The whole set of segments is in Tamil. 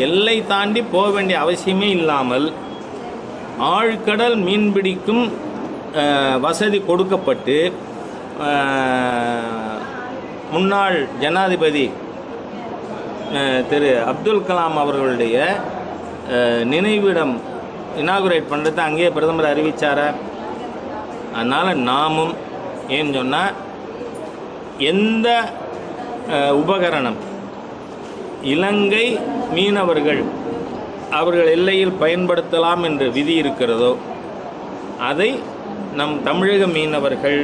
எல்லை தாண்டி போக வேண்டிய அவசியமே இல்லாமல் ஆழ்கடல் மீன்பிடிக்கும் வசதி கொடுக்கப்பட்டு முன்னாள் ஜனாதிபதி திரு அப்துல் கலாம் அவர்களுடைய நினைவிடம் இனாகுரேட் பண்ணுறது அங்கேயே பிரதமர் அறிவித்தார அதனால் நாமும் ஏன்னு சொன்னால் எந்த உபகரணம் இலங்கை மீனவர்கள் அவர்கள் எல்லையில் பயன்படுத்தலாம் என்று விதி இருக்கிறதோ அதை நம் தமிழக மீனவர்கள்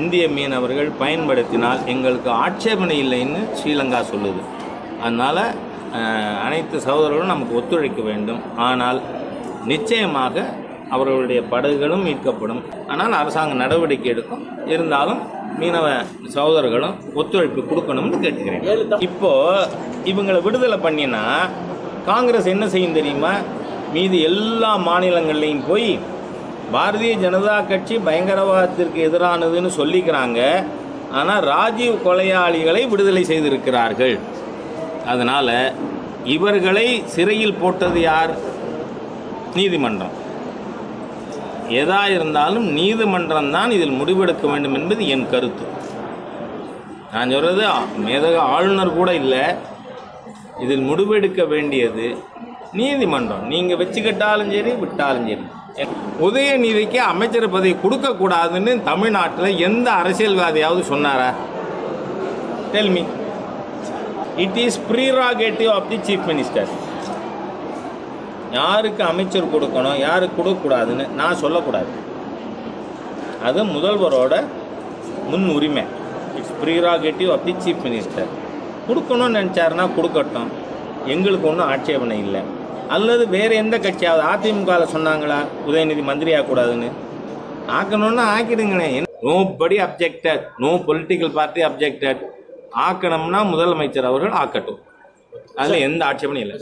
இந்திய மீனவர்கள் பயன்படுத்தினால் எங்களுக்கு ஆட்சேபனை இல்லைன்னு ஸ்ரீலங்கா சொல்லுது. அதனால் அனைத்து சகோதரர்களும் நமக்கு ஒத்துழைக்க வேண்டும். ஆனால் நிச்சயமாக அவர்களுடைய படகுகளும் மீட்கப்படும். ஆனால் அரசாங்கம் நடவடிக்கை எடுக்கும். இருந்தாலும் மீனவ சகோதரர்களும் ஒத்துழைப்பு கொடுக்கணும்னு கேட்டுக்கிறேன். இப்போ இவங்களை விடுதலை பண்ணினா காங்கிரஸ் என்ன செய்யும் தெரியுமா? மீதி எல்லா மாநிலங்கள்லையும் போய் பாரதிய ஜனதா கட்சி பயங்கரவாதத்திற்கு எதிரானதுன்னு சொல்லிக்கிறாங்க. ஆனால் ராஜீவ் கொலையாளிகளை விடுதலை செய்திருக்கிறார்கள். அதனால் இவர்களை சிறையில் போட்டது யார்? நீதிமன்றம். எதா இருந்தாலும் நீதிமன்றம் தான் இதில் முடிவெடுக்க வேண்டும் என்பது என் கருத்து. நான் சொல்கிறது மேதக ஆளுநர் கூட இல்லை. இதில் முடிவெடுக்க வேண்டியது நீதிமன்றம். நீங்கள் வச்சுக்கிட்டாலும் சரி விட்டாலும் சரி. உதயநிதிக்கு அமைச்சர் பதவி கொடுக்கக்கூடாதுன்னு தமிழ்நாட்டில் எந்த அரசியல்வாதியாவது சொன்னாரா? Tell me it is prerogative of the chief minister யாருக்கு அமைச்சர் கொடுக்கணும் யாருக்கு கொடுக்கக்கூடாதுன்னு நான் சொல்லக்கூடாது. அது முதல்வரோட முன் உரிமை. It's prerogative the chief minister கொடுக்கணும்னு நினச்சாருன்னா கொடுக்கட்டும். எங்களுக்கு ஒன்றும் ஆட்சேபனை இல்லை. அல்லது வேறு எந்த கட்சியாவது அதிமுகவில் சொன்னாங்களா உதயநிதி மந்திரி ஆகக்கூடாதுன்னு ஆக்கணும்னா ஆக்கிடுங்களேன் nobody objected no political party objected ஆக்கணும்னா முதலமைச்சர் அவர்கள் ஆக்கட்டும். அதில் எந்த ஆட்சேபனையும் இல்லை.